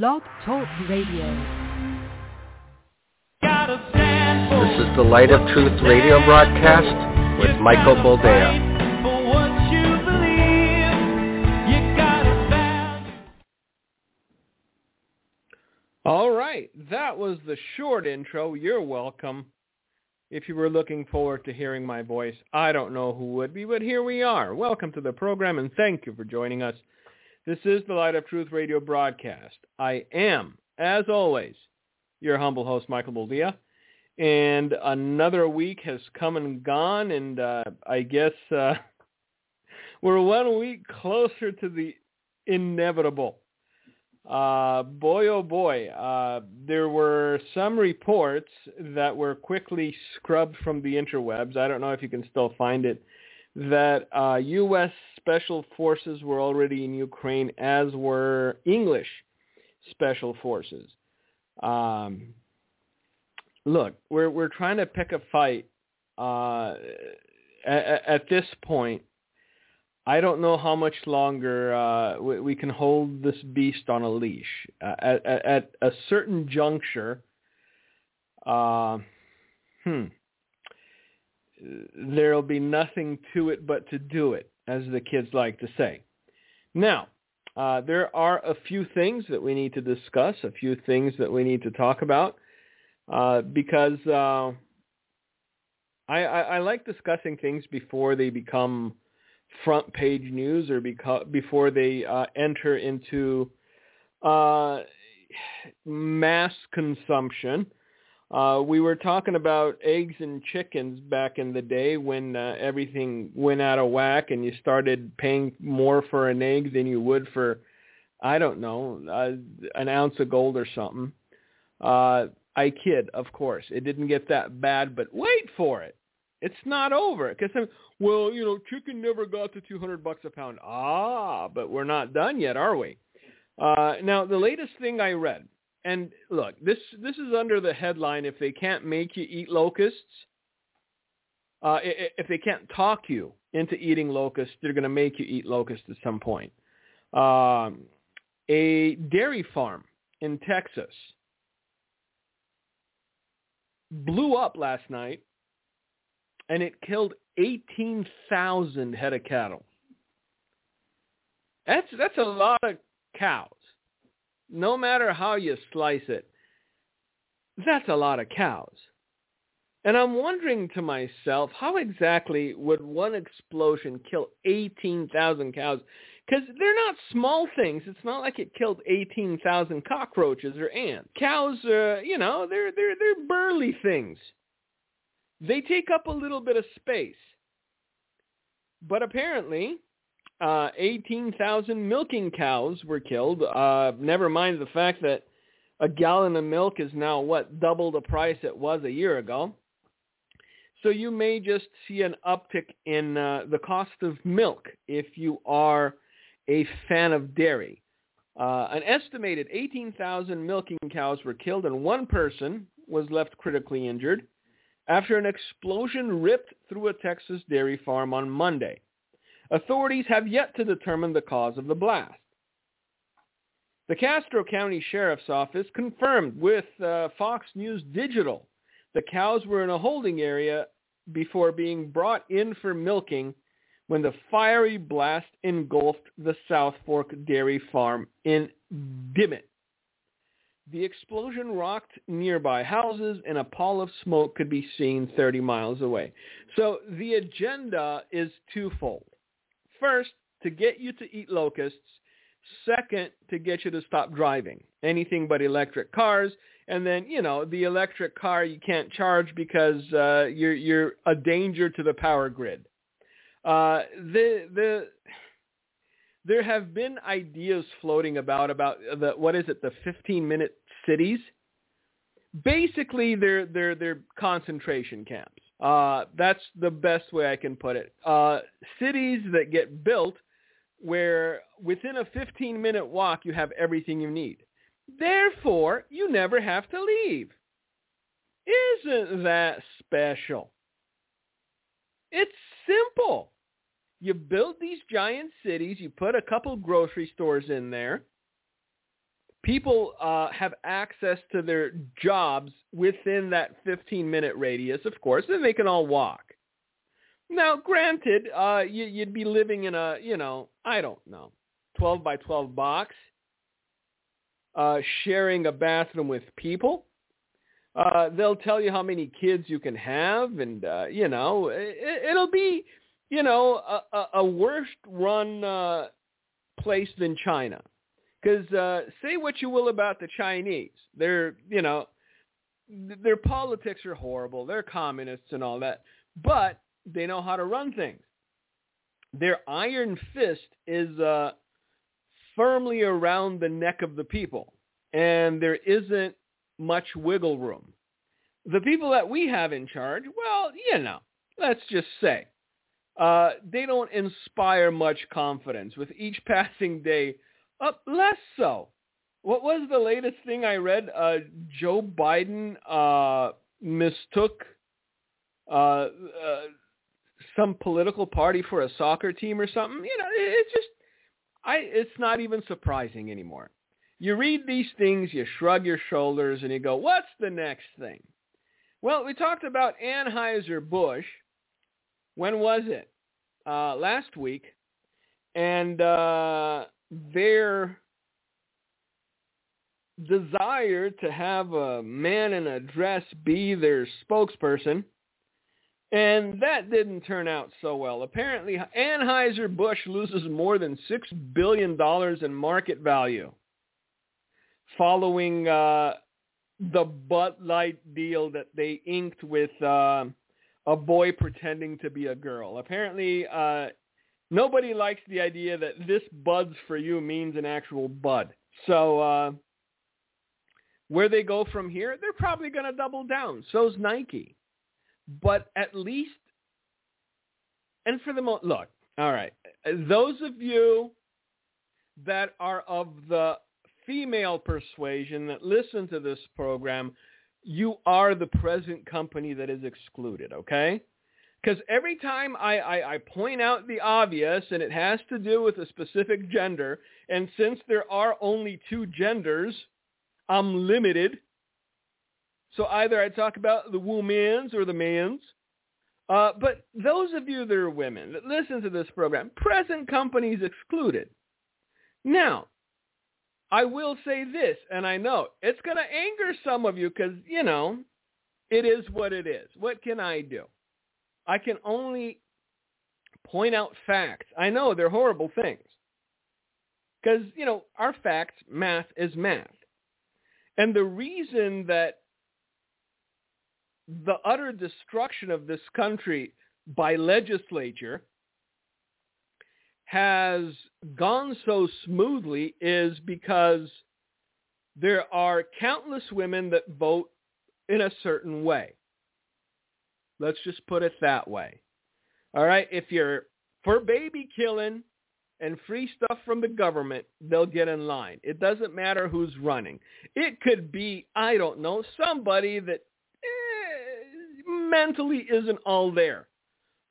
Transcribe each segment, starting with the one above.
Blog Talk Radio. This is the Light of Truth radio broadcast with Michael Boldea. All right, that was the short intro. You're welcome. If you were looking forward to hearing my voice, I don't know who would be, but here we are. Welcome to the program and thank you for joining us. This is the Light of Truth radio broadcast. I am, as always, your humble host, Michael Boldea. And another week has come and gone, and uh, I guess uh, we're one week closer to the inevitable. Uh, boy, oh boy, uh, there were some reports that were quickly scrubbed from the interwebs. I don't know if you can still find it that uh, U.S. special forces were already in Ukraine, as were English special forces. Um, look, we're we're trying to pick a fight. Uh, at, at, this point, I don't know how much longer uh, we, we, can hold this beast on a leash. Uh, at, at, at, a certain juncture, uh, hmm there'll be nothing to it but to do it, as the kids like to say. Now, uh, there are a few things that we need to discuss, a few things that we need to talk about, uh, because uh, I, I, I, like discussing things before they become front page news or beca- before they uh, enter into uh, mass consumption. Uh, we were talking about eggs and chickens back in the day when uh, everything went out of whack and you started paying more for an egg than you would for, I don't know, uh, an ounce of gold or something. Uh, I kid, of course. It didn't get that bad, but wait for it. It's not over. Because, well, you know, chicken never got to 200 bucks a pound. Ah, but we're not done yet, are we? Uh, now, the latest thing I read, and look, this this is under the headline: if they can't make you eat locusts, uh, if they can't talk you into eating locusts, they're going to make you eat locusts at some point. Um, a dairy farm in Texas blew up last night, and it killed 18,000 head of cattle. That's that's a lot of cows no matter how you slice it, that's a lot of cows. And I'm wondering to myself, how exactly would one explosion kill 18,000 cows? Because they're not small things. It's not like it killed 18,000 cockroaches or ants. Cows, uh, you know, they're, they're, they're burly things. They take up a little bit of space. But apparently, uh, 18,000 milking cows were killed. Uh, never mind the fact that a gallon of milk is now, what, double the price it was a year ago. So you may just see an uptick in uh, the cost of milk if you are a fan of dairy. Uh, an estimated 18,000 milking cows were killed and one person was left critically injured after an explosion ripped through a Texas dairy farm on Monday. Authorities have yet to determine the cause of the blast. The Castro County Sheriff's Office confirmed with uh, Fox News Digital the cows were in a holding area before being brought in for milking when the fiery blast engulfed the South Fork Dairy Farm in Dimmitt. The explosion rocked nearby houses and a pall of smoke could be seen 30 miles away. So the agenda is twofold. First, to get you to eat locusts. Second, to get you to stop driving anything but electric cars. And then, you know, the electric car you can't charge because uh, you're you're a danger to the power grid. Uh, the the there have been ideas floating about about the what is it the 15 minute cities. Basically, they're they're they're concentration camps. Uh, that's the best way I can put it. Uh, cities that get built where within a 15-minute walk you have everything you need. Therefore, you never have to leave. Isn't that special? It's simple. You build these giant cities, you put a couple grocery stores in there, people uh, have access to their jobs within that 15-minute radius, of course, and they can all walk. Now, granted, uh, you, you'd be living in a, you know, I don't know, 12 by 12 box, uh, sharing a bathroom with people. Uh, they'll tell you how many kids you can have, and uh, you know, it, it'll be, you know, a, a, a worse run uh, place than China. Because uh, say what you will about the Chinese, they're, you know, their politics are horrible. They're communists and all that, but they know how to run things. Their iron fist is uh, firmly around the neck of the people, and there isn't much wiggle room. The people that we have in charge, well, you know, let's just say, uh, they don't inspire much confidence. With each passing day, uh, less so. What was the latest thing I read? Uh, Joe Biden uh, mistook uh, uh, some political party for a soccer team or something. You know, it's just, I. It's not even surprising anymore. You read these things, you shrug your shoulders, and you go, "What's the next thing?" Well, we talked about Anheuser Busch. When was it? Uh, last week, and uh, their desire to have a man in a dress be their spokesperson and that didn't turn out so well. Apparently, Anheuser-Busch loses more than $6 billion in market value following uh, the Bud Light deal that they inked with uh, a boy pretending to be a girl. Apparently, uh, nobody likes the idea that this Bud's for you means an actual Bud. So uh, where they go from here, they're probably going to double down. So's Nike. But at least, and for the most, look, all right, those of you that are of the female persuasion that listen to this program, you are the present company that is excluded, okay? Because every time I, I, I, point out the obvious, and it has to do with a specific gender, and since there are only two genders, I'm limited so either I talk about the women's or the man's. Uh, but those of you that are women that listen to this program, present companies excluded. Now, I will say this, and I know it's going to anger some of you because, you know, it is what it is. What can I do? I can only point out facts. I know they're horrible things because, you know, our facts, math is math. And the reason that the utter destruction of this country by legislature has gone so smoothly is because there are countless women that vote in a certain way. Let's just put it that way. All right, if you're for baby killing and free stuff from the government, they'll get in line. It doesn't matter who's running. It could be, I don't know, somebody that mentally isn't all there.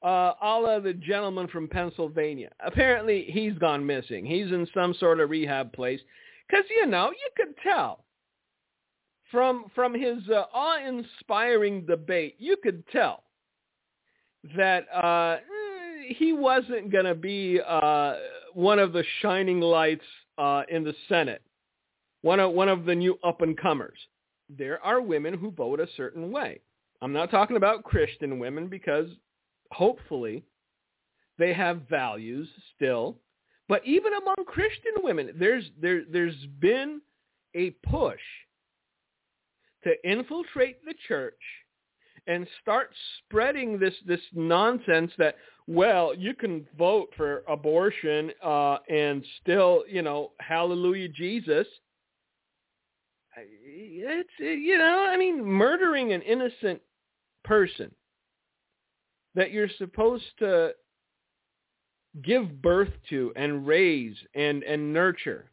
Uh, a the gentleman from Pennsylvania. Apparently, he's gone missing. He's in some sort of rehab place. Because, you know, you could tell from from his uh, awe-inspiring debate, you could tell that uh, he wasn't going to be uh, one of the shining lights uh, in the Senate, one of one of the new up-and-comers. There are women who vote a certain way. I'm not talking about Christian women because hopefully they have values still. But even among Christian women, there's there there's been a push to infiltrate the church and start spreading this this nonsense that well you can vote for abortion uh, and still you know hallelujah Jesus. It's you know I mean murdering an innocent person that you're supposed to give birth to and raise and, and nurture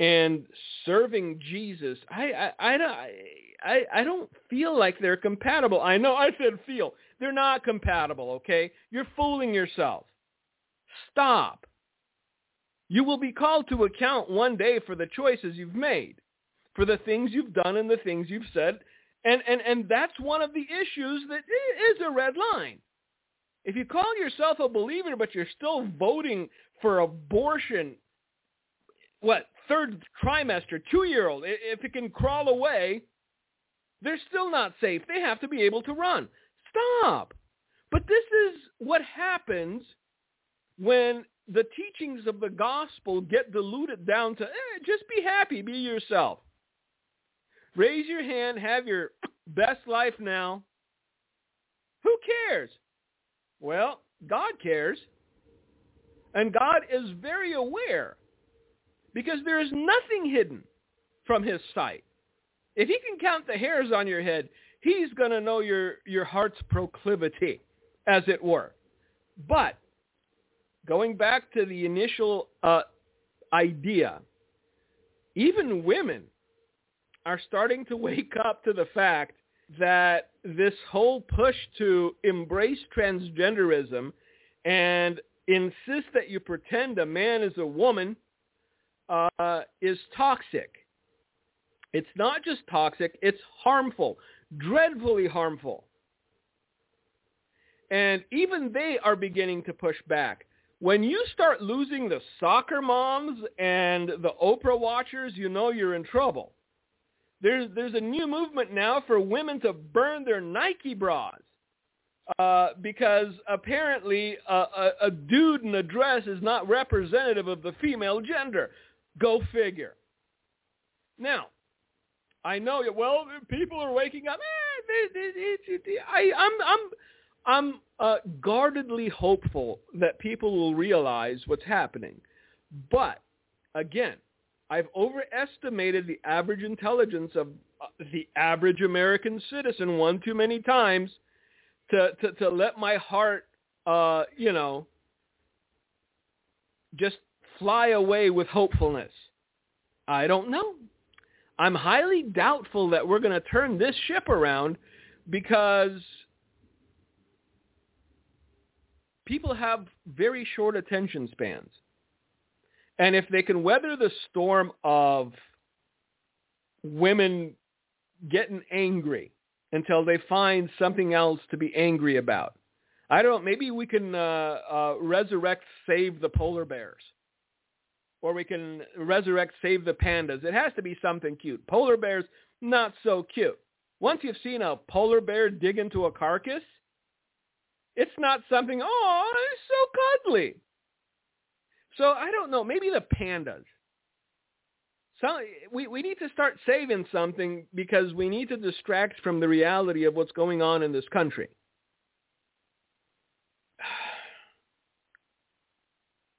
and serving Jesus, I, I, I, I, I don't feel like they're compatible. I know I said feel. They're not compatible, okay? You're fooling yourself. Stop. You will be called to account one day for the choices you've made, for the things you've done and the things you've said. And, and, and that's one of the issues that is a red line. If you call yourself a believer, but you're still voting for abortion, what, third trimester, two-year-old, if it can crawl away, they're still not safe. They have to be able to run. Stop. But this is what happens when the teachings of the gospel get diluted down to eh, just be happy, be yourself. Raise your hand, have your best life now. Who cares? Well, God cares. And God is very aware because there is nothing hidden from his sight. If he can count the hairs on your head, he's going to know your, your heart's proclivity, as it were. But going back to the initial uh, idea, even women are starting to wake up to the fact that this whole push to embrace transgenderism and insist that you pretend a man is a woman uh, is toxic. It's not just toxic, it's harmful, dreadfully harmful. And even they are beginning to push back. When you start losing the soccer moms and the Oprah watchers, you know you're in trouble. There's, there's a new movement now for women to burn their Nike bras. Uh, because apparently a, a, a dude in a dress is not representative of the female gender. Go figure. Now, I know. Well, people are waking up. Eh, I, I'm, I'm, I'm uh, guardedly hopeful that people will realize what's happening. But again, I've overestimated the average intelligence of uh, the average American citizen one too many times to to, to let my heart, uh, you know, just fly away with hopefulness. I don't know. I'm highly doubtful that we're going to turn this ship around because people have very short attention spans. And if they can weather the storm of women getting angry until they find something else to be angry about, I don't. Maybe we can uh, uh, resurrect, save the polar bears or we can resurrect Save the Pandas. It has to be something cute. Polar bears, not so cute. Once you've seen a polar bear dig into a carcass, it's not something, oh, it's so cuddly. So I don't know. Maybe the pandas. So we, we need to start saving something because we need to distract from the reality of what's going on in this country.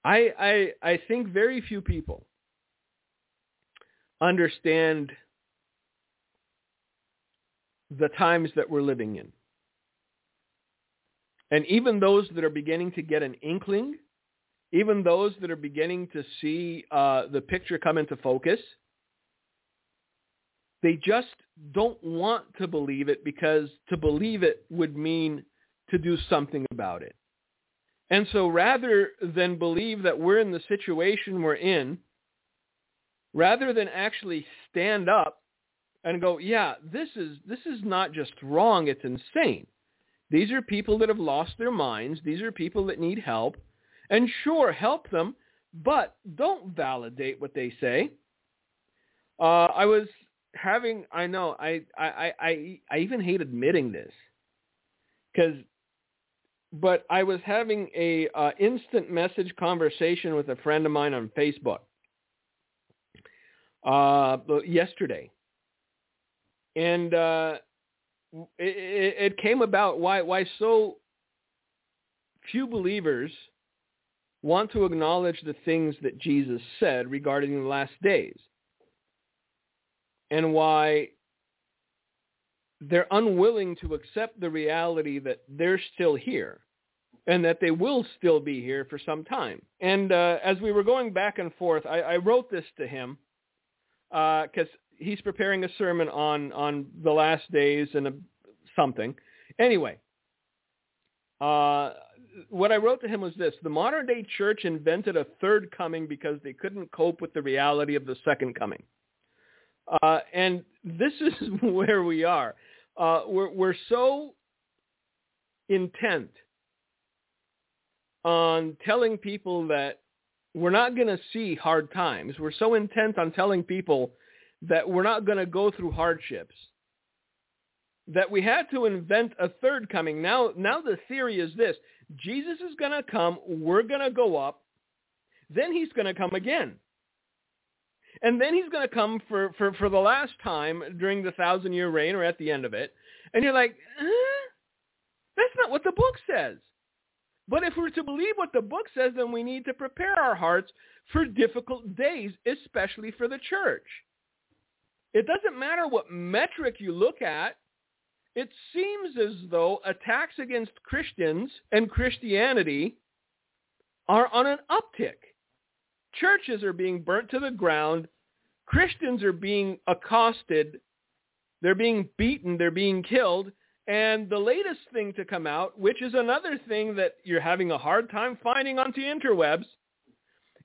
I, I, I think very few people understand the times that we're living in. And even those that are beginning to get an inkling, even those that are beginning to see uh, the picture come into focus, they just don't want to believe it because to believe it would mean to do something about it. And so rather than believe that we're in the situation we're in, rather than actually stand up and go, yeah, this is, this is not just wrong, it's insane. These are people that have lost their minds. These are people that need help. And sure, help them, but don't validate what they say. Uh, I was having, I know, I, I, I, I even hate admitting this because but I was having a uh, instant message conversation with a friend of mine on Facebook uh, yesterday, and uh, it, it came about why why so few believers want to acknowledge the things that Jesus said regarding the last days, and why they're unwilling to accept the reality that they're still here and that they will still be here for some time. And uh, as we were going back and forth, I, I wrote this to him because uh, he's preparing a sermon on on the last days and a, something. Anyway, uh, what I wrote to him was this. The modern day church invented a third coming because they couldn't cope with the reality of the second coming. Uh, and this is where we are. Uh, we're, we're so intent on telling people that we're not going to see hard times. We're so intent on telling people that we're not going to go through hardships that we had to invent a third coming. Now, now the theory is this. Jesus is going to come. We're going to go up. Then he's going to come again. And then he's going to come for, for, for the last time during the thousand year reign or at the end of it. And you're like, huh? that's not what the book says. But if we're to believe what the book says, then we need to prepare our hearts for difficult days, especially for the church. It doesn't matter what metric you look at. It seems as though attacks against Christians and Christianity are on an uptick. Churches are being burnt to the ground. Christians are being accosted. They're being beaten. They're being killed. And the latest thing to come out, which is another thing that you're having a hard time finding on the interwebs,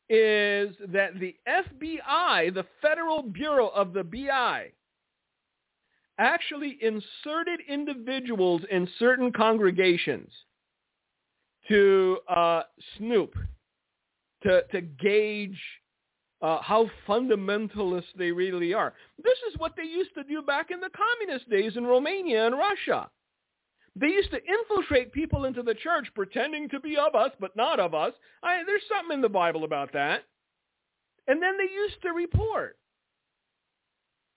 is that the FBI, the Federal Bureau of the BI, actually inserted individuals in certain congregations to uh, snoop, to, to gauge uh, how fundamentalist they really are. This is what they used to do back in the communist days in Romania and Russia. They used to infiltrate people into the church pretending to be of us, but not of us. I, there's something in the Bible about that. And then they used to report.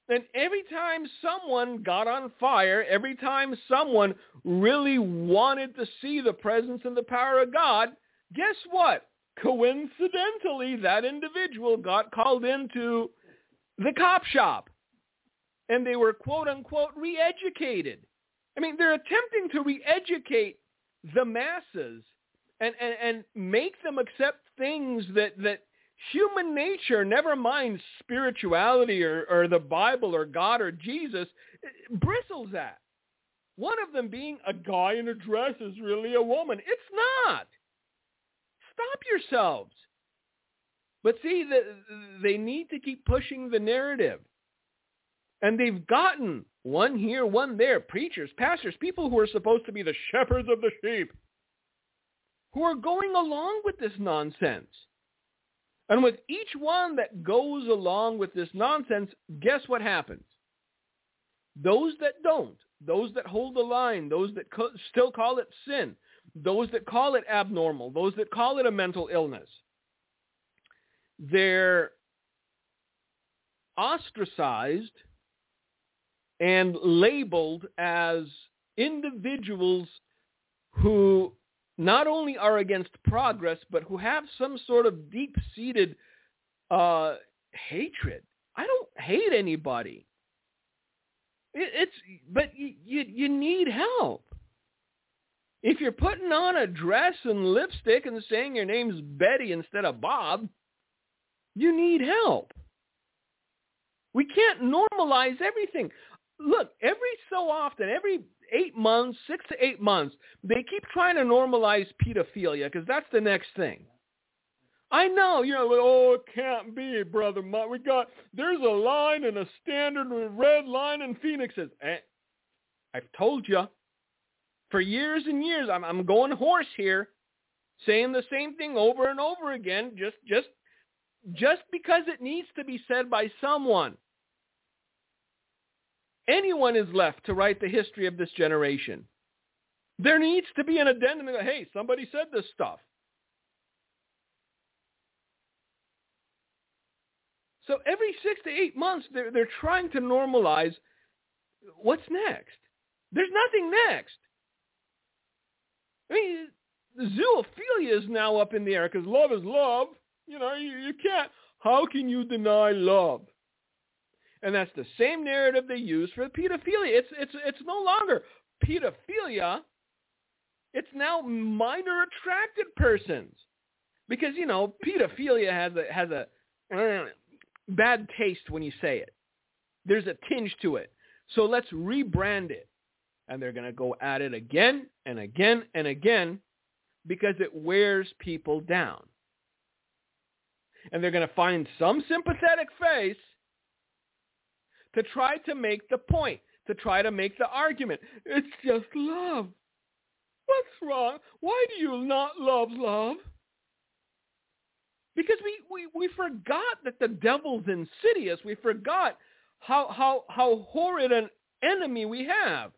And every time someone got on fire, every time someone really wanted to see the presence and the power of God, guess what? Coincidentally, that individual got called into the cop shop. And they were quote unquote re-educated. I mean, they're attempting to re-educate the masses and, and, and make them accept things that, that human nature, never mind spirituality or, or the Bible or God or Jesus, bristles at. One of them being a guy in a dress is really a woman. It's not. Stop yourselves. But see, the, they need to keep pushing the narrative. And they've gotten one here, one there, preachers, pastors, people who are supposed to be the shepherds of the sheep, who are going along with this nonsense. And with each one that goes along with this nonsense, guess what happens? Those that don't, those that hold the line, those that co- still call it sin, those that call it abnormal, those that call it a mental illness, they're ostracized and labeled as individuals who not only are against progress, but who have some sort of deep-seated uh, hatred. I don't hate anybody. It, it's but you, you you need help. If you're putting on a dress and lipstick and saying your name's Betty instead of Bob, you need help. We can't normalize everything. Look, every so often, every eight months, six to eight months, they keep trying to normalize pedophilia because that's the next thing. I know, you know, oh, it can't be, brother. We got there's a line and a standard red line in Phoenixes. Eh, I've told you for years and years. I'm I'm going hoarse here, saying the same thing over and over again, just just just because it needs to be said by someone anyone is left to write the history of this generation. There needs to be an addendum. That, hey, somebody said this stuff. So every six to eight months, they're, they're trying to normalize what's next. There's nothing next. I mean, zoophilia is now up in the air because love is love. You know, you, you can't. How can you deny love? And that's the same narrative they use for pedophilia. It's, it's, it's no longer pedophilia. It's now minor attracted persons. Because, you know, pedophilia has a, has a uh, bad taste when you say it. There's a tinge to it. So let's rebrand it. And they're going to go at it again and again and again because it wears people down. And they're going to find some sympathetic face to try to make the point, to try to make the argument. It's just love. What's wrong? Why do you not love love? Because we, we, we forgot that the devil's insidious. We forgot how, how, how horrid an enemy we have.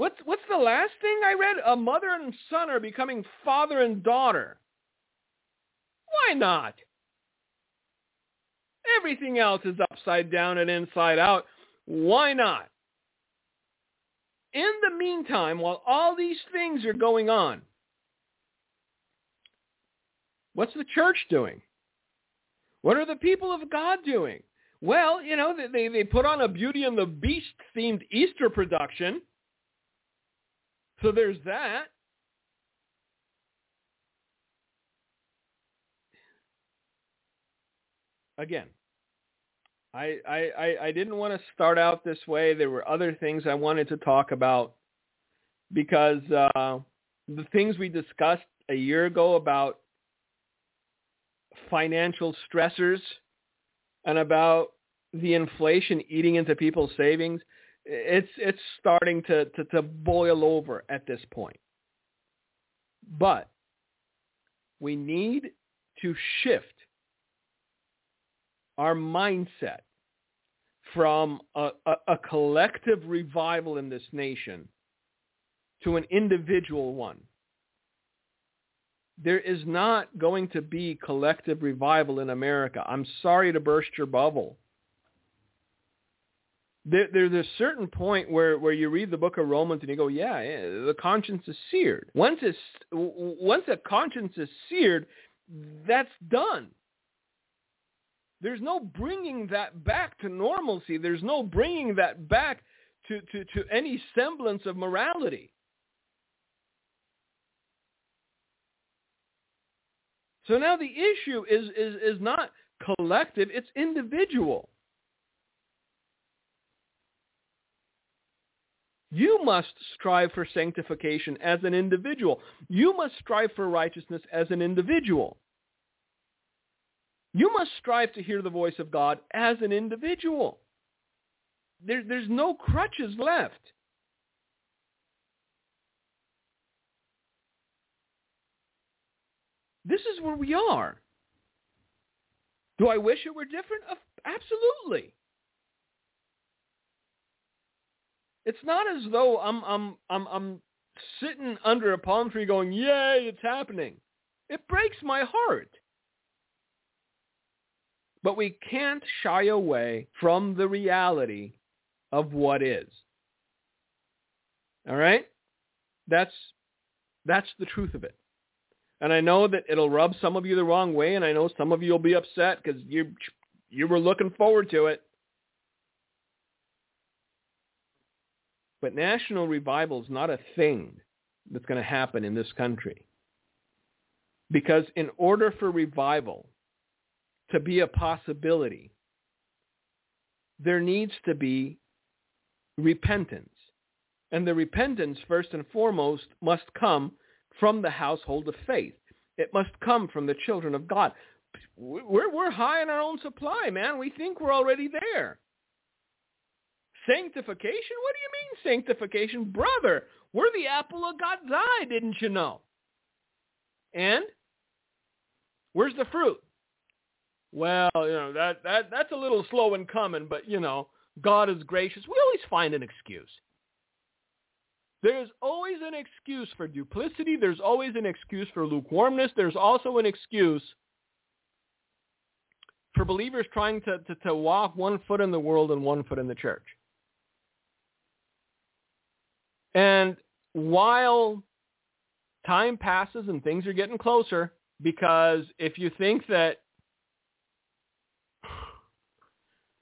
What's, what's the last thing I read? A mother and son are becoming father and daughter. Why not? Everything else is upside down and inside out. Why not? In the meantime, while all these things are going on, what's the church doing? What are the people of God doing? Well, you know, they, they put on a Beauty and the Beast themed Easter production. So there's that. Again, I, I, I didn't want to start out this way. There were other things I wanted to talk about because uh, the things we discussed a year ago about financial stressors and about the inflation eating into people's savings, it's it's starting to, to, to boil over at this point. But we need to shift our mindset from a, a, a, collective revival in this nation to an individual one. There is not going to be collective revival in America. I'm sorry to burst your bubble there, there's a certain point where, where you read the book of Romans and you go, yeah, yeah, the conscience is seared. Once it's once a conscience is seared, that's done. There's no bringing that back to normalcy. There's no bringing that back to, to, to any semblance of morality. So now the issue is, is, is not collective, it's individual. You must strive for sanctification as an individual. You must strive for righteousness as an individual. You must strive to hear the voice of God as an individual. There, there's no crutches left. This is where we are. Do I wish it were different? Absolutely. It's not as though I'm I'm I'm I'm sitting under a palm tree going, "Yay, it's happening." It breaks my heart. But we can't shy away from the reality of what is. All right? That's that's the truth of it. And I know that it'll rub some of you the wrong way, and I know some of you will be upset because you you were looking forward to it. But national revival is not a thing that's going to happen in this country. Because in order for revival to be a possibility, there needs to be repentance. And the repentance, first and foremost, must come from the household of faith. It must come from the children of God. We're, we're high in our own supply, man. We think we're already there. Sanctification? What do you mean sanctification? Brother, we're the apple of God's eye, didn't you know? And where's the fruit? Well, you know, that, that that's a little slow in coming, but you know, God is gracious. We always find an excuse. There's always an excuse for duplicity. There's always an excuse for lukewarmness. There's also an excuse for believers trying to, to, to walk one foot in the world and one foot in the church. And while time passes and things are getting closer, because if you think that,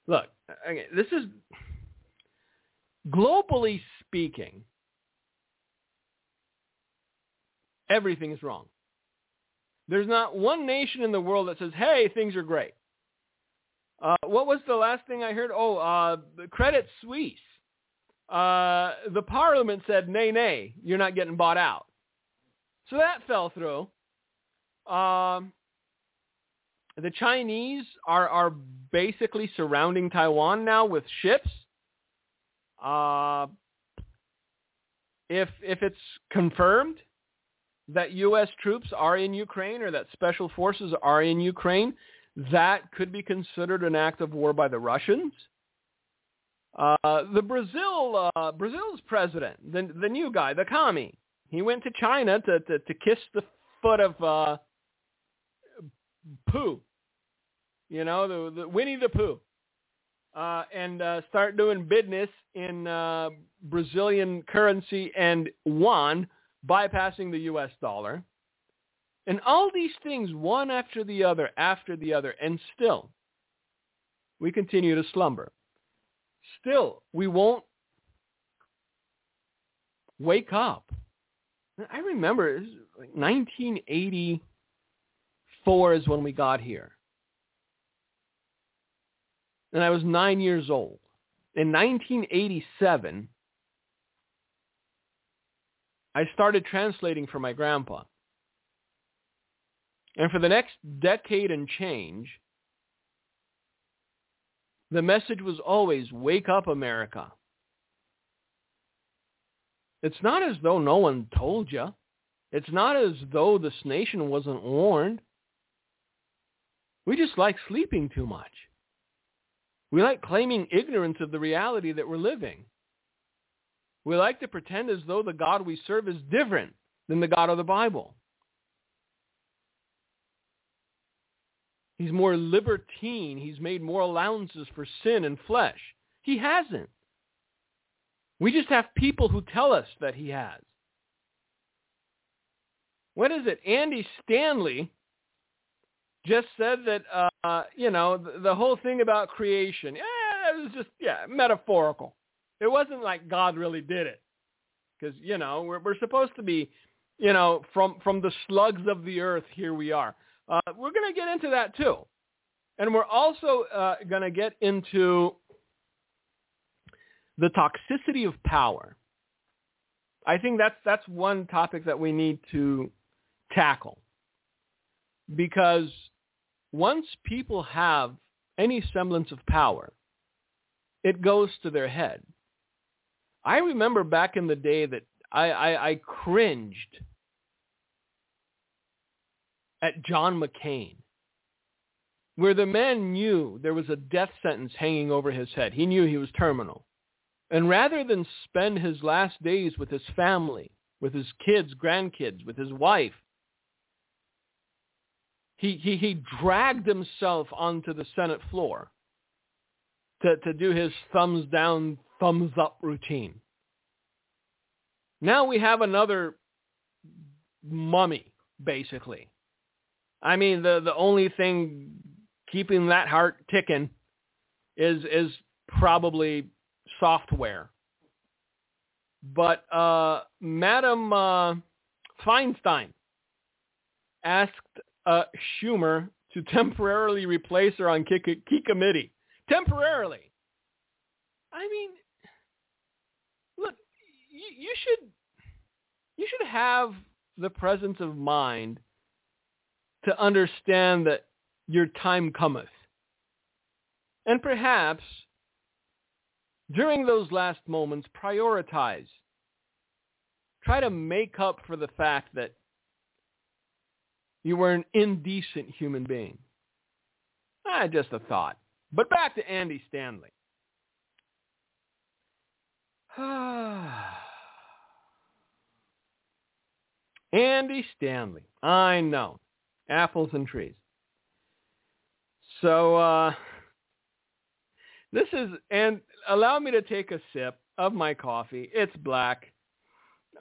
look, this is globally speaking, everything is wrong. There's not one nation in the world that says, hey, things are great. Uh, what was the last thing I heard? Oh, uh, Credit Suisse uh, the parliament said, nay, nay, you're not getting bought out. So that fell through. Um, the Chinese are are basically surrounding Taiwan now with ships. Uh, if if it's confirmed that U.S. troops are in Ukraine or that special forces are in Ukraine, that could be considered an act of war by the Russians. Uh, the Brazil uh, Brazil's president, the the new guy, the commie, he went to China to to, to kiss the foot of uh, Pooh, you know, the, the Winnie the Pooh, uh, and uh, start doing business in uh, Brazilian currency and yuan, bypassing the U.S. dollar. And all these things, one after the other, after the other, and still, we continue to slumber. Still, we won't wake up. I remember it was like 1984 is when we got here. And I was nine years old. In 1987, I started translating for my grandpa. And for the next decade and change, the message was always, wake up, America. It's not as though no one told you. It's not as though this nation wasn't warned. We just like sleeping too much. We like claiming ignorance of the reality that we're living. We like to pretend as though the God we serve is different than the God of the Bible. He's more libertine. He's made more allowances for sin and flesh. He hasn't. We just have people who tell us that he has. What is it? Andy Stanley just said that, uh, you know, the, the whole thing about creation, yeah, it was just, yeah, metaphorical. It wasn't like God really did it. Because, you know, we're, we're supposed to be, you know, from, from the slugs of the earth, here we are. Uh, we're going to get into that too. And we're also uh, going to get into the toxicity of power. I think that's that's one topic that we need to tackle. Because once people have any semblance of power, it goes to their head. I remember back in the day that I, I, I cringed at John McCain, where the man knew there was a death sentence hanging over his head. He knew he was terminal. And rather than spend his last days with his family, with his kids, grandkids, with his wife, he, he, he dragged himself onto the Senate floor to, to do his thumbs down, thumbs up routine. Now we have another mummy, basically. I mean, the, the only thing keeping that heart ticking is, is probably software. But uh, Madam uh, Feinstein asked uh, Schumer to temporarily replace her on key, key committee. Temporarily. I mean, look, you, you should you should have the presence of mind to understand that your time cometh. And perhaps during those last moments, prioritize. Try to make up for the fact that you were an indecent human being. Ah, just a thought. But back to Andy Stanley. Andy Stanley. I know. Apples and trees. So uh, this is, and allow me to take a sip of my coffee. It's black.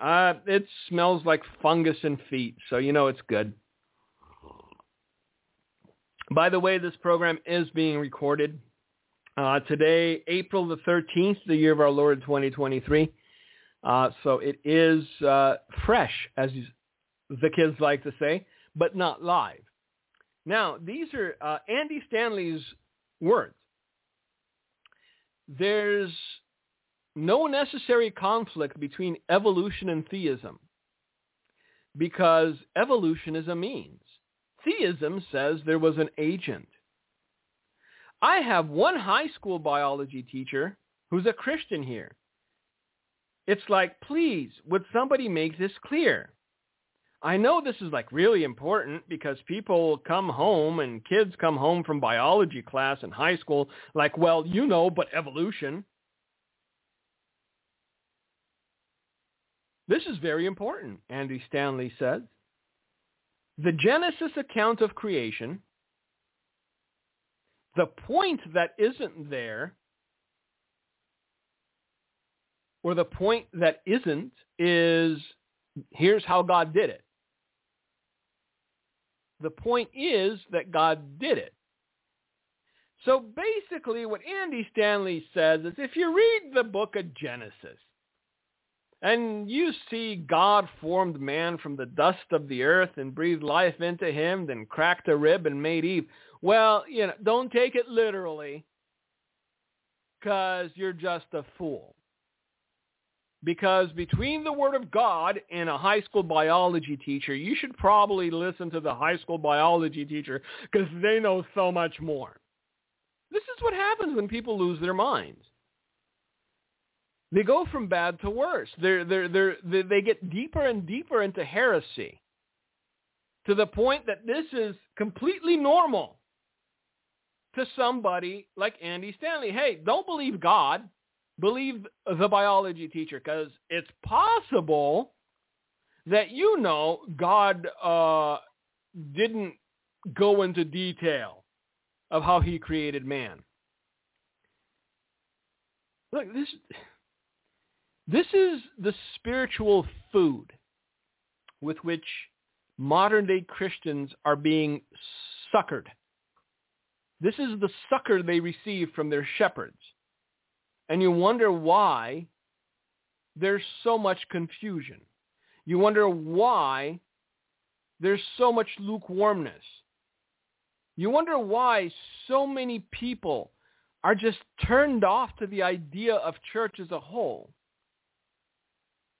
Uh, it smells like fungus and feet, so you know it's good. By the way, this program is being recorded uh, today, April the 13th, the year of our Lord 2023. Uh, so it is uh, fresh, as the kids like to say, but not live. Now, these are uh, Andy Stanley's words there's no necessary conflict between evolution and theism. because evolution is a means. Theism says there was an agent. I have one high school biology teacher who's a Christian here. It's like, please, would somebody make this clear? I know this is like really important because people come home and kids come home from biology class in high school like, well, you know, but evolution. This is very important, Andy Stanley says. The Genesis account of creation, the point that isn't there, or the point that isn't, is here's how God did it. The point is that God did it. So basically what Andy Stanley says is if you read the book of Genesis, and you see God formed man from the dust of the earth and breathed life into him, then cracked a rib and made Eve. Well, you know, don't take it literally because you're just a fool. Because between the Word of God and a high school biology teacher, you should probably listen to the high school biology teacher because they know so much more. This is what happens when people lose their minds. They go from bad to worse. They're, they're, they're, they they get deeper and deeper into heresy to the point that this is completely normal to somebody like Andy Stanley. Hey, don't believe God. Believe the biology teacher because it's possible that you know God uh, didn't go into detail of how he created man. Look, this this is the spiritual food with which modern day Christians are being suckered. This is the succor they receive from their shepherds. And you wonder why there's so much confusion. You wonder why there's so much lukewarmness. You wonder why so many people are just turned off to the idea of church as a whole.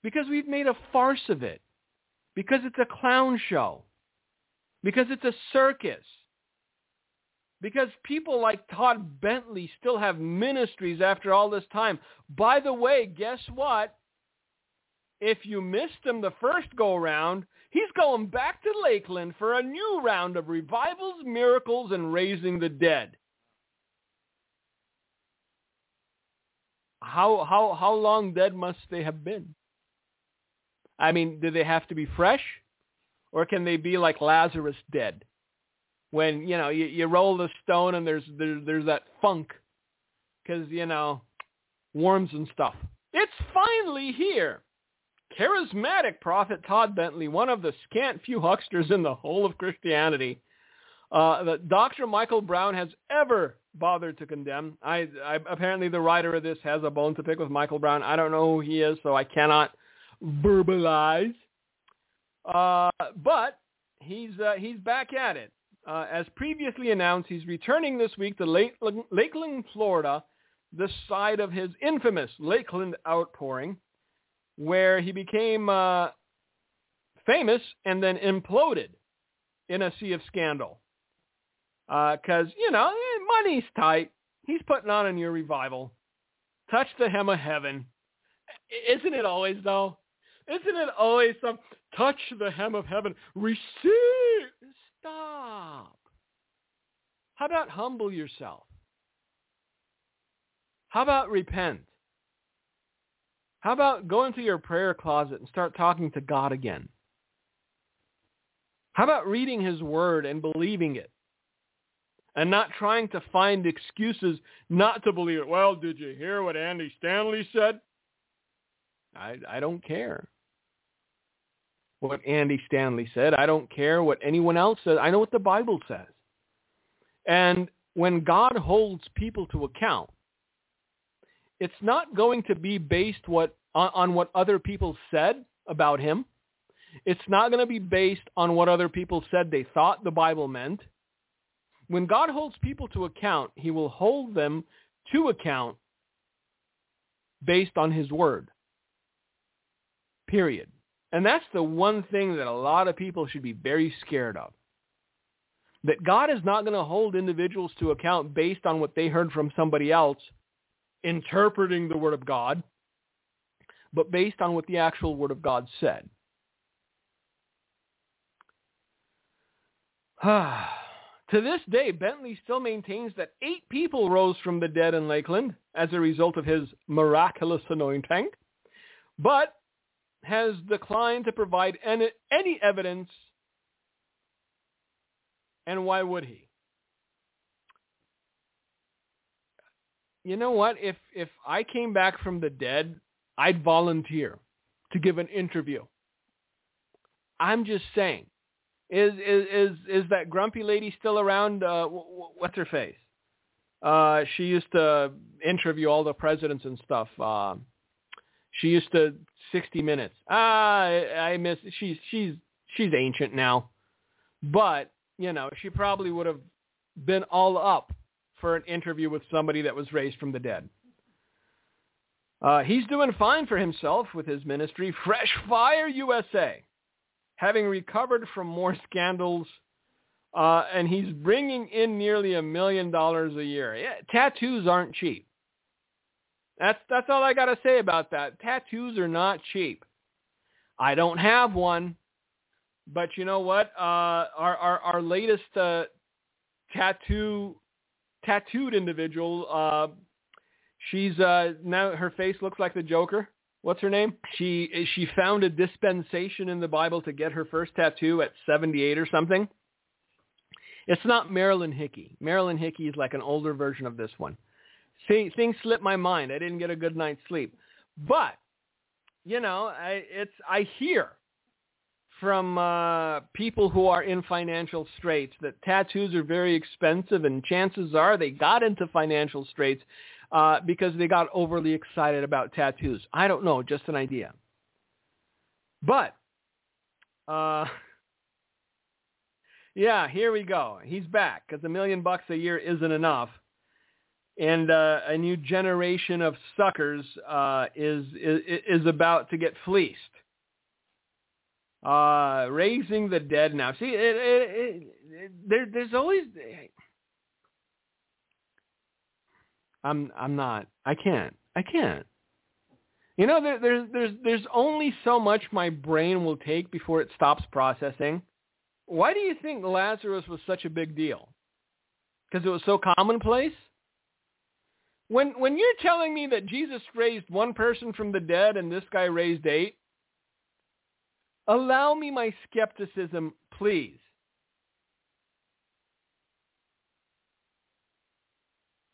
Because we've made a farce of it. Because it's a clown show. Because it's a circus. Because people like Todd Bentley still have ministries after all this time. By the way, guess what? If you missed him the first go round, he's going back to Lakeland for a new round of revivals, miracles, and raising the dead. How how how long dead must they have been? I mean, do they have to be fresh, or can they be like Lazarus dead? When you know you, you roll the stone and there's there, there's that funk, because you know worms and stuff. It's finally here. Charismatic prophet Todd Bentley, one of the scant few hucksters in the whole of Christianity, uh, that Dr. Michael Brown has ever bothered to condemn. I, I apparently the writer of this has a bone to pick with Michael Brown. I don't know who he is, so I cannot verbalize. Uh, but he's uh, he's back at it. Uh, as previously announced, he's returning this week to Lakeland, Lakeland, Florida, the site of his infamous Lakeland outpouring, where he became uh, famous and then imploded in a sea of scandal. Because, uh, you know, eh, money's tight. He's putting on a new revival. Touch the hem of heaven. Isn't it always, though? Isn't it always some touch the hem of heaven, receive? Stop. How about humble yourself? How about repent? How about go into your prayer closet and start talking to God again? How about reading his word and believing it? And not trying to find excuses not to believe it. Well, did you hear what Andy Stanley said? I, I don't care what Andy Stanley said. I don't care what anyone else says. I know what the Bible says. And when God holds people to account, it's not going to be based what on, on what other people said about him. It's not going to be based on what other people said they thought the Bible meant. When God holds people to account, he will hold them to account based on his word. Period. And that's the one thing that a lot of people should be very scared of. That God is not going to hold individuals to account based on what they heard from somebody else interpreting the Word of God, but based on what the actual Word of God said. to this day, Bentley still maintains that eight people rose from the dead in Lakeland as a result of his miraculous anointing, but has declined to provide any, any evidence, and why would he? You know what? If if I came back from the dead, I'd volunteer to give an interview. I'm just saying. Is is is is that grumpy lady still around? Uh, what's her face? Uh, she used to interview all the presidents and stuff. Uh, she used to 60 Minutes. Ah, I, I miss. She's she's she's ancient now, but you know she probably would have been all up for an interview with somebody that was raised from the dead. Uh, he's doing fine for himself with his ministry, Fresh Fire USA, having recovered from more scandals, uh, and he's bringing in nearly a million dollars a year. Yeah, tattoos aren't cheap. That's that's all I got to say about that. Tattoos are not cheap. I don't have one, but you know what? Uh, our our our latest uh, tattoo tattooed individual. Uh, she's uh, now her face looks like the Joker. What's her name? She she found a dispensation in the Bible to get her first tattoo at 78 or something. It's not Marilyn Hickey. Marilyn Hickey is like an older version of this one. See, things slipped my mind. I didn't get a good night's sleep. But, you know, I, it's I hear from uh, people who are in financial straits that tattoos are very expensive, and chances are they got into financial straits uh, because they got overly excited about tattoos. I don't know, just an idea. But, uh, yeah, here we go. He's back because a million bucks a year isn't enough and uh, a new generation of suckers uh, is, is is about to get fleeced. Uh, raising the dead now. See, it, it, it, there, there's always. I'm I'm not. I can't. I can't. You know, there, there's there's there's only so much my brain will take before it stops processing. Why do you think Lazarus was such a big deal? Because it was so commonplace? When when you're telling me that Jesus raised one person from the dead and this guy raised eight, allow me my skepticism, please.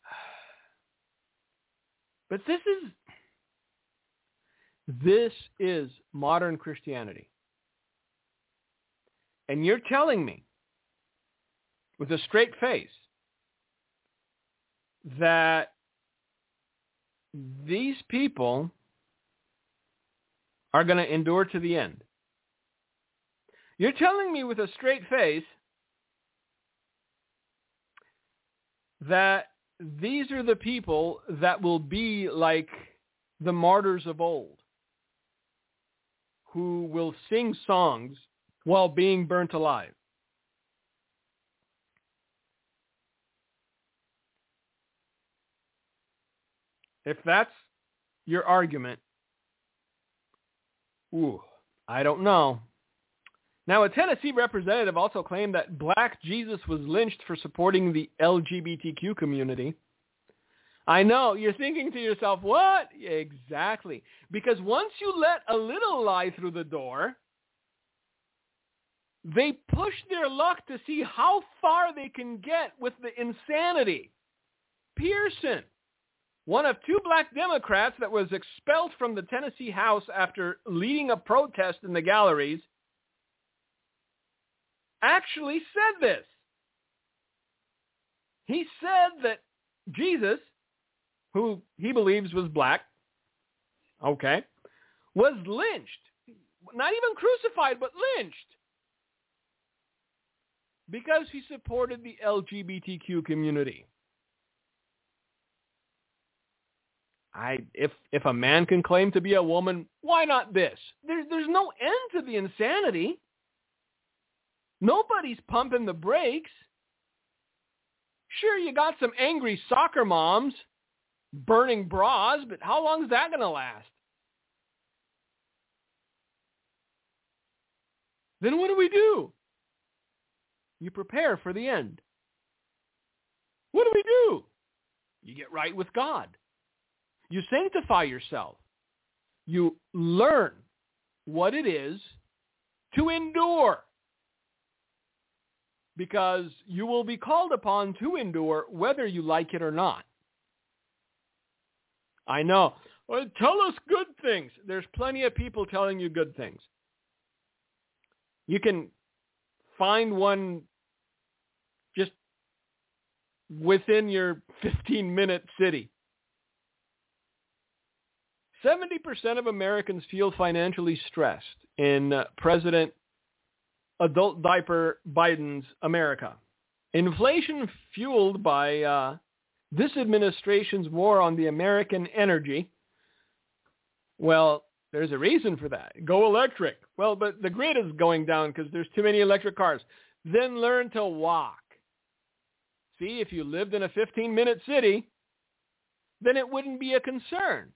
But this is this is modern Christianity. And you're telling me with a straight face that these people are going to endure to the end. You're telling me with a straight face that these are the people that will be like the martyrs of old, who will sing songs while being burnt alive. If that's your argument, ooh, I don't know. Now, a Tennessee representative also claimed that black Jesus was lynched for supporting the LGBTQ community. I know, you're thinking to yourself, what? Exactly. Because once you let a little lie through the door, they push their luck to see how far they can get with the insanity. Pearson, one of two black Democrats that was expelled from the Tennessee House after leading a protest in the galleries, actually said this. He said that Jesus, who he believes was black, okay, was lynched. Not even crucified, but lynched. Because he supported the LGBTQ community. I if if a man can claim to be a woman, why not this? There's there's no end to the insanity. Nobody's pumping the brakes. Sure, you got some angry soccer moms burning bras, but how long is that going to last? Then what do we do? You prepare for the end. What do we do? You get right with God. You sanctify yourself. You learn what it is to endure. Because you will be called upon to endure whether you like it or not. I know. Well, tell us good things. There's plenty of people telling you good things. You can find one just within your 15-minute city. 70% of Americans feel financially stressed in uh, President Adult Diaper Biden's America. Inflation fueled by uh, this administration's war on the American energy. Well, there's a reason for that. Go electric. Well, but the grid is going down because there's too many electric cars. Then learn to walk. See, if you lived in a 15-minute city, then it wouldn't be a concern.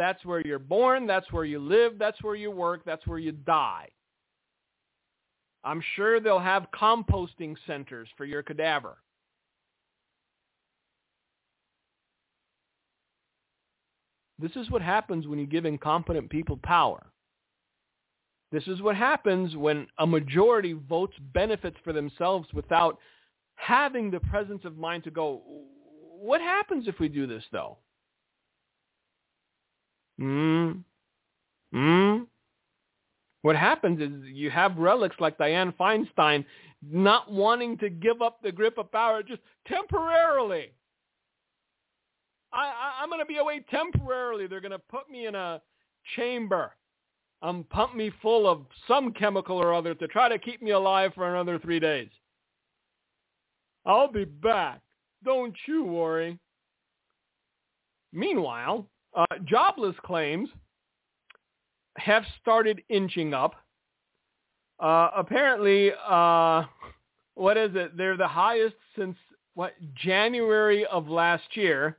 That's where you're born. That's where you live. That's where you work. That's where you die. I'm sure they'll have composting centers for your cadaver. This is what happens when you give incompetent people power. This is what happens when a majority votes benefits for themselves without having the presence of mind to go, what happens if we do this though? Hmm. Hmm. What happens is you have relics like Dianne Feinstein not wanting to give up the grip of power just temporarily. I, I, I'm going to be away temporarily. They're going to put me in a chamber and pump me full of some chemical or other to try to keep me alive for another three days. I'll be back. Don't you worry. Meanwhile, uh, jobless claims have started inching up. Uh, apparently, uh, what is it? They're the highest since what January of last year.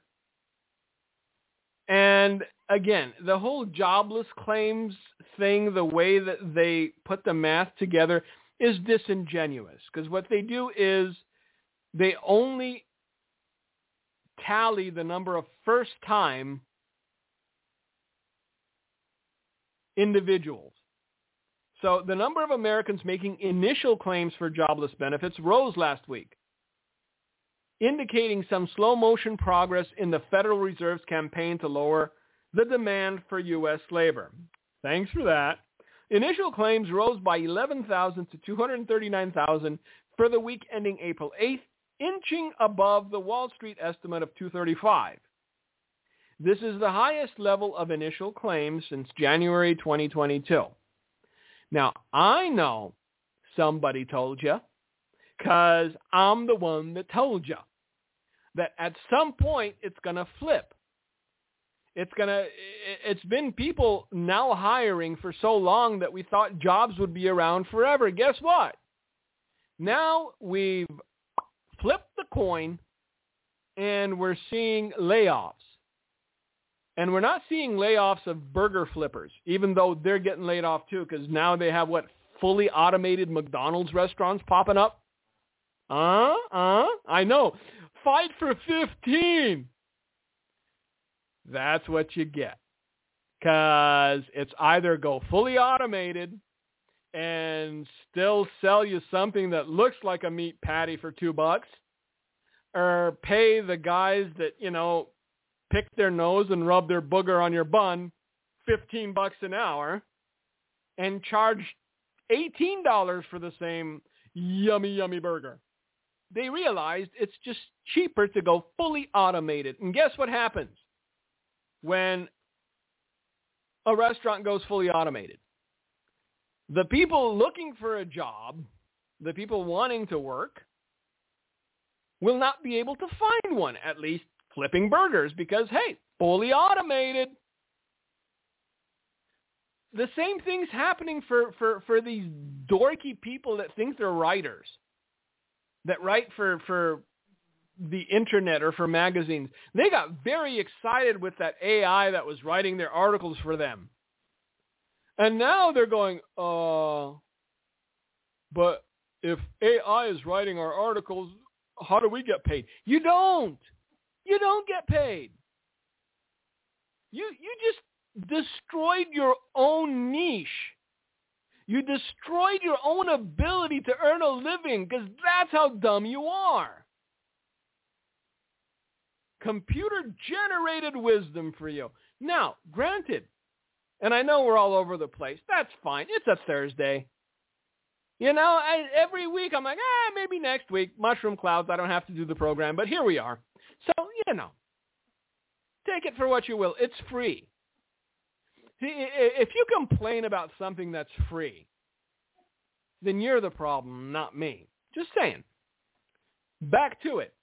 And again, the whole jobless claims thing, the way that they put the math together is disingenuous because what they do is they only tally the number of first time individuals. So the number of Americans making initial claims for jobless benefits rose last week, indicating some slow motion progress in the Federal Reserve's campaign to lower the demand for U.S. labor. Thanks for that. Initial claims rose by 11,000 to 239,000 for the week ending April 8th, inching above the Wall Street estimate of 235. This is the highest level of initial claims since January 2022. Now, I know somebody told you because I'm the one that told you that at some point it's going to flip. It's going to it's been people now hiring for so long that we thought jobs would be around forever. Guess what? Now we've flipped the coin and we're seeing layoffs. And we're not seeing layoffs of burger flippers, even though they're getting laid off too, because now they have what fully automated McDonald's restaurants popping up. Uh, uh, I know. Fight for 15. That's what you get. Because it's either go fully automated and still sell you something that looks like a meat patty for two bucks, or pay the guys that, you know, pick their nose and rub their booger on your bun 15 bucks an hour and charge $18 for the same yummy, yummy burger. They realized it's just cheaper to go fully automated. And guess what happens when a restaurant goes fully automated? The people looking for a job, the people wanting to work, will not be able to find one, at least flipping burgers because, hey, fully automated. The same thing's happening for, for, for these dorky people that think they're writers, that write for, for the internet or for magazines. They got very excited with that AI that was writing their articles for them. And now they're going, uh, but if AI is writing our articles, how do we get paid? You don't. You don't get paid. You you just destroyed your own niche. You destroyed your own ability to earn a living because that's how dumb you are. Computer generated wisdom for you. Now, granted, and I know we're all over the place. That's fine. It's a Thursday. You know, I, every week I'm like, ah, maybe next week, mushroom clouds. I don't have to do the program, but here we are. So, you know, take it for what you will. It's free. If you complain about something that's free, then you're the problem, not me. Just saying. Back to it.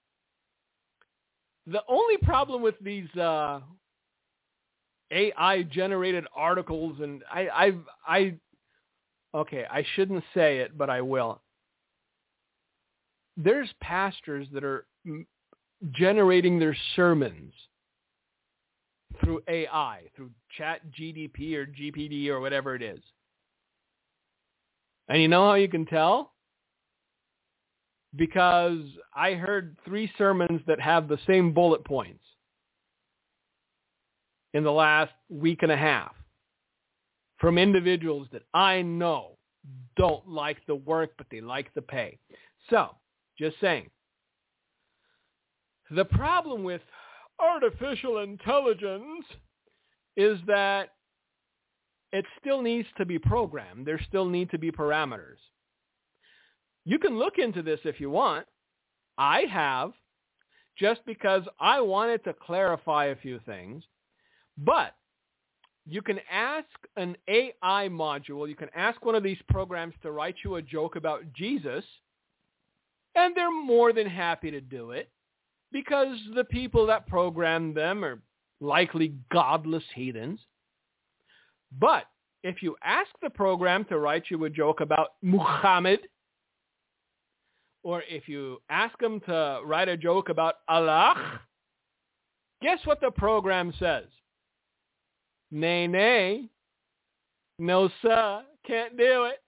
The only problem with these uh, AI generated articles and I I I okay, I shouldn't say it, but I will. There's pastors that are generating their sermons through AI, through Chat GDP or GPD or whatever it is. And you know how you can tell? Because I heard three sermons that have the same bullet points in the last week and a half from individuals that I know don't like the work, but they like the pay. So, just saying. The problem with artificial intelligence is that it still needs to be programmed. There still need to be parameters. You can look into this if you want. I have, just because I wanted to clarify a few things. But you can ask an AI module, you can ask one of these programs to write you a joke about Jesus, and they're more than happy to do it because the people that program them are likely godless heathens. But if you ask the program to write you a joke about Muhammad, or if you ask them to write a joke about Allah, guess what the program says? Nay, nay. No, sir. Can't do it.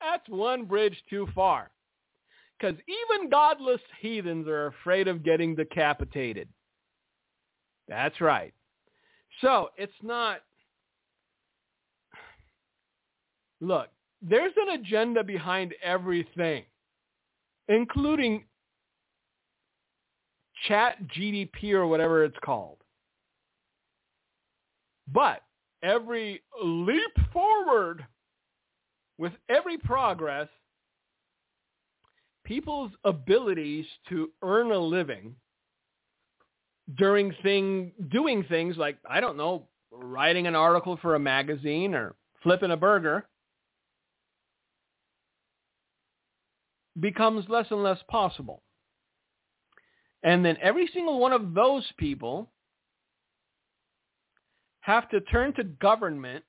That's one bridge too far. Because even godless heathens are afraid of getting decapitated. That's right. So it's not... Look, there's an agenda behind everything, including chat GDP or whatever it's called. But every leap forward, with every progress, people's abilities to earn a living during thing doing things like I don't know, writing an article for a magazine or flipping a burger becomes less and less possible. And then every single one of those people have to turn to government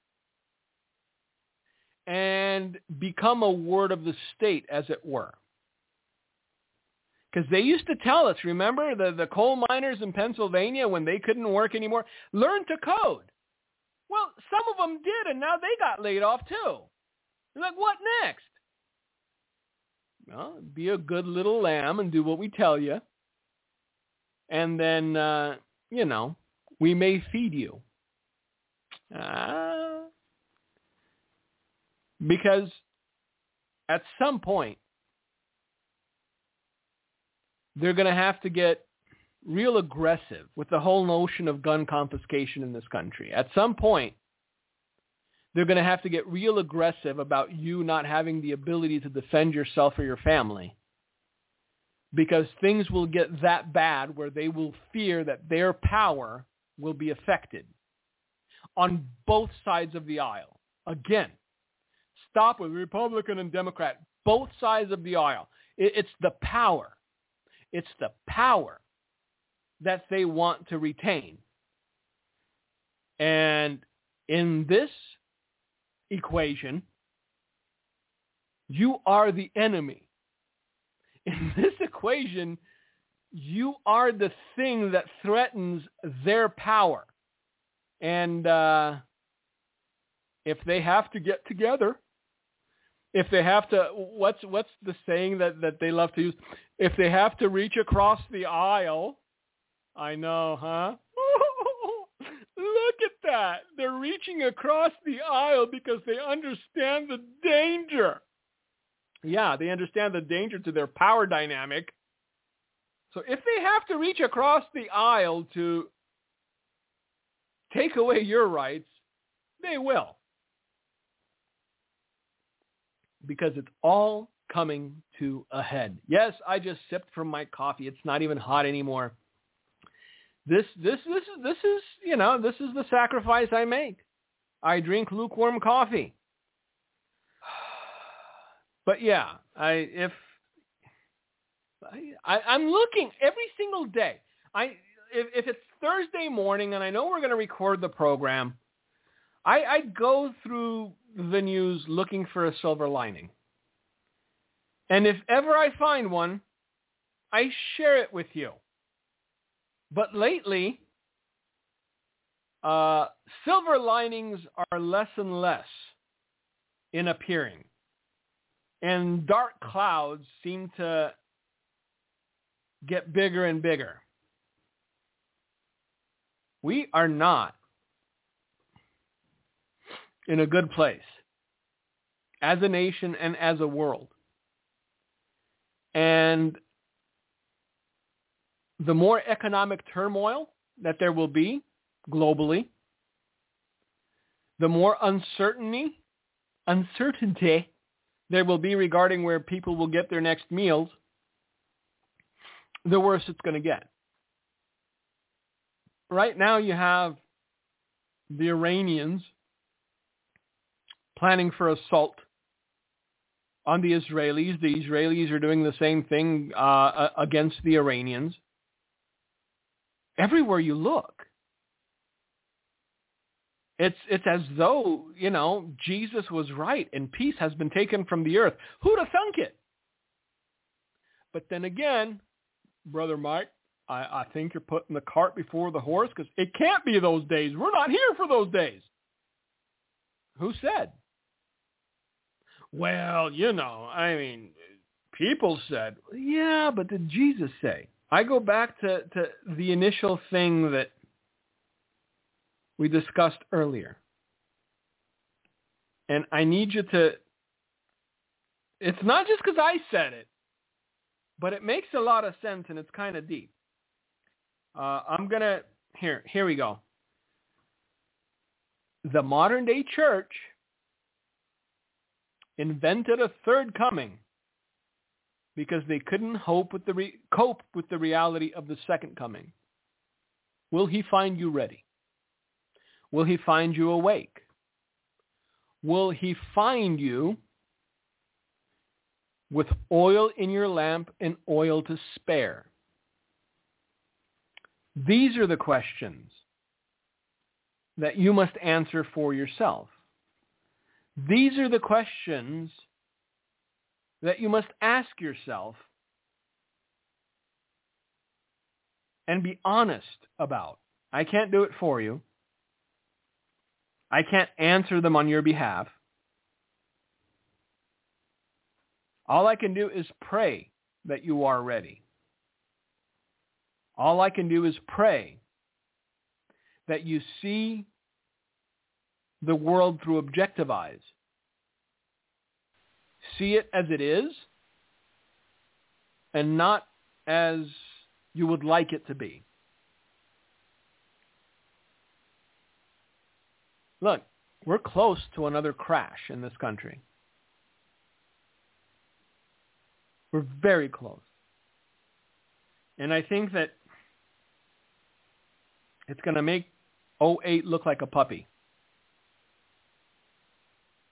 and become a ward of the state, as it were. Because they used to tell us, remember the, the coal miners in Pennsylvania when they couldn't work anymore, learn to code. Well, some of them did, and now they got laid off too. They're like, what next? Well, be a good little lamb and do what we tell you. And then, uh, you know, we may feed you. Uh, because at some point, they're going to have to get real aggressive with the whole notion of gun confiscation in this country. At some point, they're going to have to get real aggressive about you not having the ability to defend yourself or your family because things will get that bad where they will fear that their power will be affected on both sides of the aisle. Again, stop with Republican and Democrat, both sides of the aisle. It's the power. It's the power that they want to retain. And in this equation, you are the enemy. In this equation, you are the thing that threatens their power. And uh, if they have to get together, if they have to, what's what's the saying that that they love to use? If they have to reach across the aisle, I know, huh? Look at that. They're reaching across the aisle because they understand the danger. Yeah, they understand the danger to their power dynamic. So if they have to reach across the aisle to take away your rights, they will. Because it's all coming to a head. Yes, I just sipped from my coffee. It's not even hot anymore. This this this is this is, you know, this is the sacrifice I make. I drink lukewarm coffee. But yeah, I if I, I'm looking every single day. I if, if it's Thursday morning and I know we're going to record the program, I, I go through the news looking for a silver lining. And if ever I find one, I share it with you. But lately, uh, silver linings are less and less in appearing. And dark clouds seem to get bigger and bigger. We are not in a good place as a nation and as a world. And the more economic turmoil that there will be globally, the more uncertainty, uncertainty there will be regarding where people will get their next meals, the worse it's going to get. Right now you have the Iranians planning for assault on the Israelis. The Israelis are doing the same thing uh, against the Iranians. Everywhere you look, it's it's as though you know Jesus was right and peace has been taken from the earth. Who'd have thunk it? But then again, brother Mike, I, I think you're putting the cart before the horse because it can't be those days. We're not here for those days. Who said? Well, you know, I mean, people said, yeah, but did Jesus say? I go back to, to the initial thing that we discussed earlier. And I need you to, it's not just because I said it, but it makes a lot of sense and it's kind of deep. Uh, I'm going to, here, here we go. The modern day church invented a third coming because they couldn't hope with the re- cope with the reality of the second coming. Will he find you ready? Will he find you awake? Will he find you with oil in your lamp and oil to spare? These are the questions that you must answer for yourself. These are the questions that you must ask yourself and be honest about. I can't do it for you. I can't answer them on your behalf. All I can do is pray that you are ready. All I can do is pray that you see the world through objective eyes. See it as it is and not as you would like it to be. Look, we're close to another crash in this country. We're very close. And I think that it's going to make 08 look like a puppy.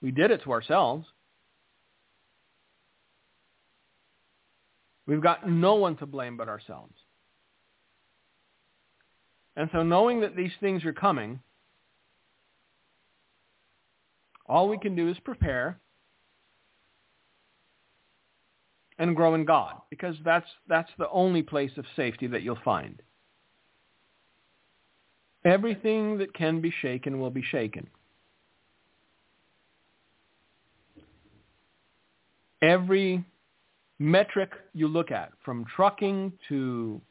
We did it to ourselves. We've got no one to blame but ourselves. And so knowing that these things are coming, all we can do is prepare and grow in God because that's, that's the only place of safety that you'll find. Everything that can be shaken will be shaken. Every metric you look at, from trucking to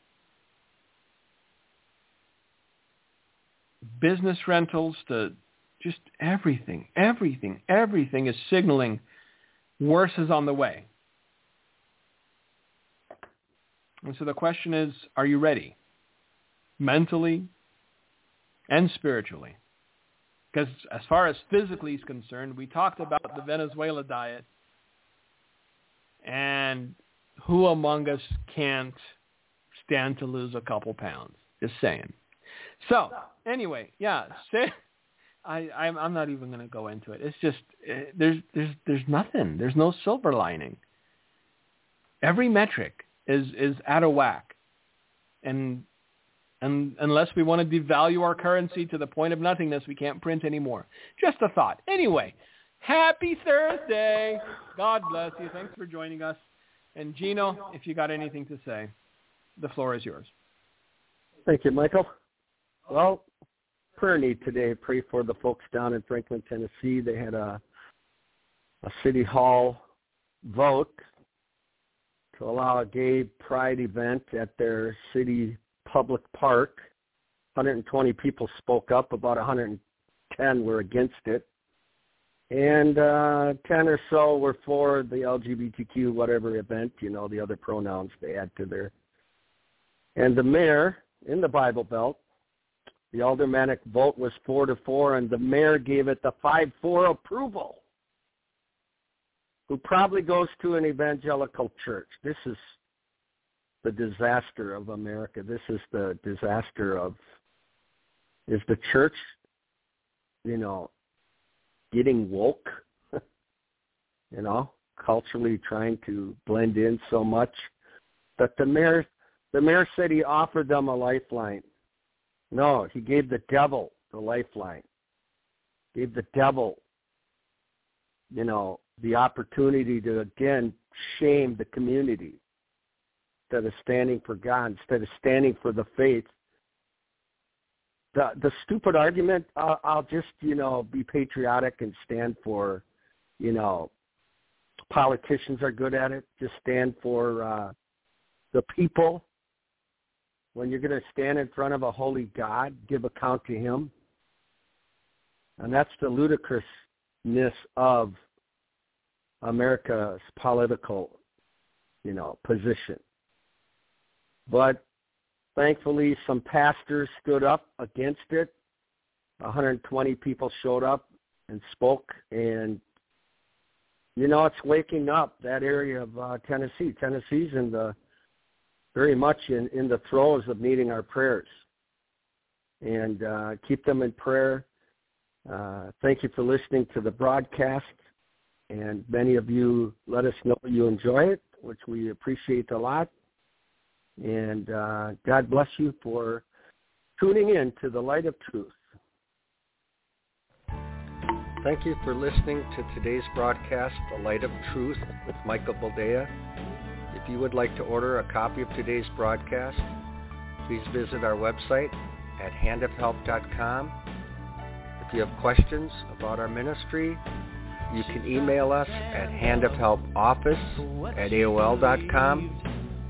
business rentals to just everything, everything, everything is signaling worse is on the way. And so the question is, are you ready? Mentally and spiritually. Because as far as physically is concerned, we talked about the Venezuela diet and who among us can't stand to lose a couple pounds? Just saying. So anyway, yeah, I, I'm, I'm not even going to go into it. It's just uh, there's there's there's nothing. There's no silver lining. Every metric is is out of whack, and and unless we want to devalue our currency to the point of nothingness, we can't print anymore. Just a thought. Anyway, happy Thursday. God bless you. Thanks for joining us. And Gino, if you got anything to say, the floor is yours. Thank you, Michael. Well, prayer need today. Pray for the folks down in Franklin, Tennessee. They had a a city hall vote to allow a gay pride event at their city public park. 120 people spoke up. About 110 were against it, and uh, 10 or so were for the LGBTQ whatever event. You know the other pronouns they add to their. And the mayor in the Bible Belt the aldermanic vote was four to four, and the mayor gave it the five-four approval. Who probably goes to an evangelical church. This is the disaster of America. This is the disaster of is the church, you know, getting woke, you know, culturally trying to blend in so much that the mayor the mayor said he offered them a lifeline. No, he gave the devil the lifeline. Gave the devil, you know, the opportunity to again shame the community instead of standing for God, instead of standing for the faith. The the stupid argument, uh, I'll just you know be patriotic and stand for, you know, politicians are good at it. Just stand for uh, the people when you're going to stand in front of a holy God, give account to him. And that's the ludicrousness of America's political, you know, position. But thankfully, some pastors stood up against it. 120 people showed up and spoke, and you know, it's waking up that area of uh, Tennessee. Tennessee's in the very much in, in the throes of needing our prayers. And uh, keep them in prayer. Uh, thank you for listening to the broadcast. And many of you let us know you enjoy it, which we appreciate a lot. And uh, God bless you for tuning in to the light of truth. Thank you for listening to today's broadcast, The Light of Truth with Michael Boldea. If you would like to order a copy of today's broadcast, please visit our website at handofhelp.com. If you have questions about our ministry, you can email us at handofhelpoffice at aol.com